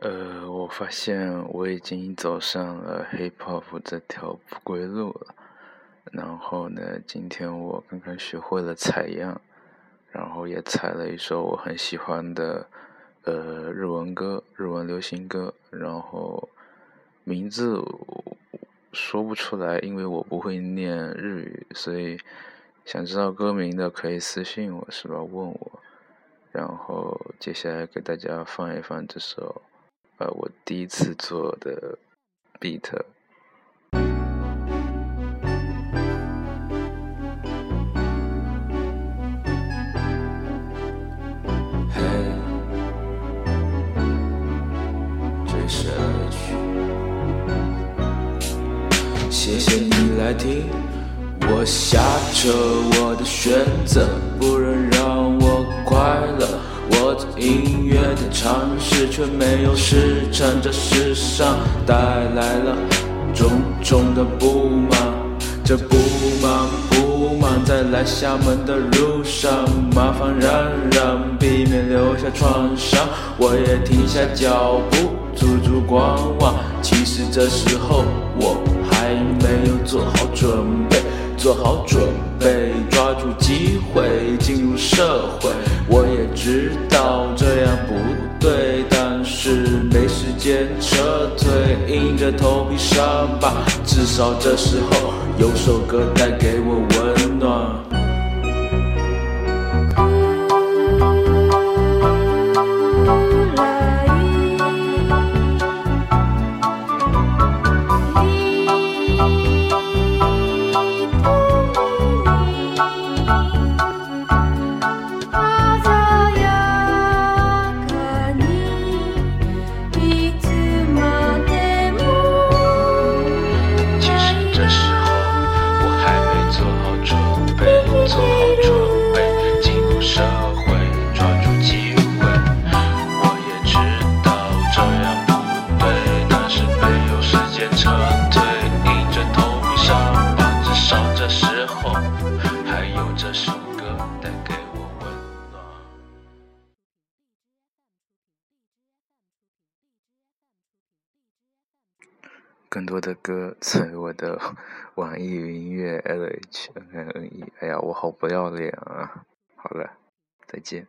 呃，我发现我已经走上了 hip hop 这条不归路了。然后呢，今天我刚刚学会了采样，然后也采了一首我很喜欢的呃日文歌，日文流行歌。然后名字说不出来，因为我不会念日语，所以想知道歌名的可以私信我，是吧？问我。然后接下来给大家放一放这首。呃，我第一次做的 beat。嘿，谢谢你来听，我下车，我的选择不认尝试，却没有实成，这世上带来了重重的不满。这不忙不忙，在来厦门的路上，麻烦让让，避免留下创伤。我也停下脚步，驻足观望。其实这时候我还没有做好准备，做好准备，抓住机会进入社会。我也知道这样不，没时间撤退，硬着头皮上吧。至少这时候有首歌带给我做好准备。更多的歌 词我的网易云音乐 L H N N E。哎呀，我好不要脸啊！好了，再见。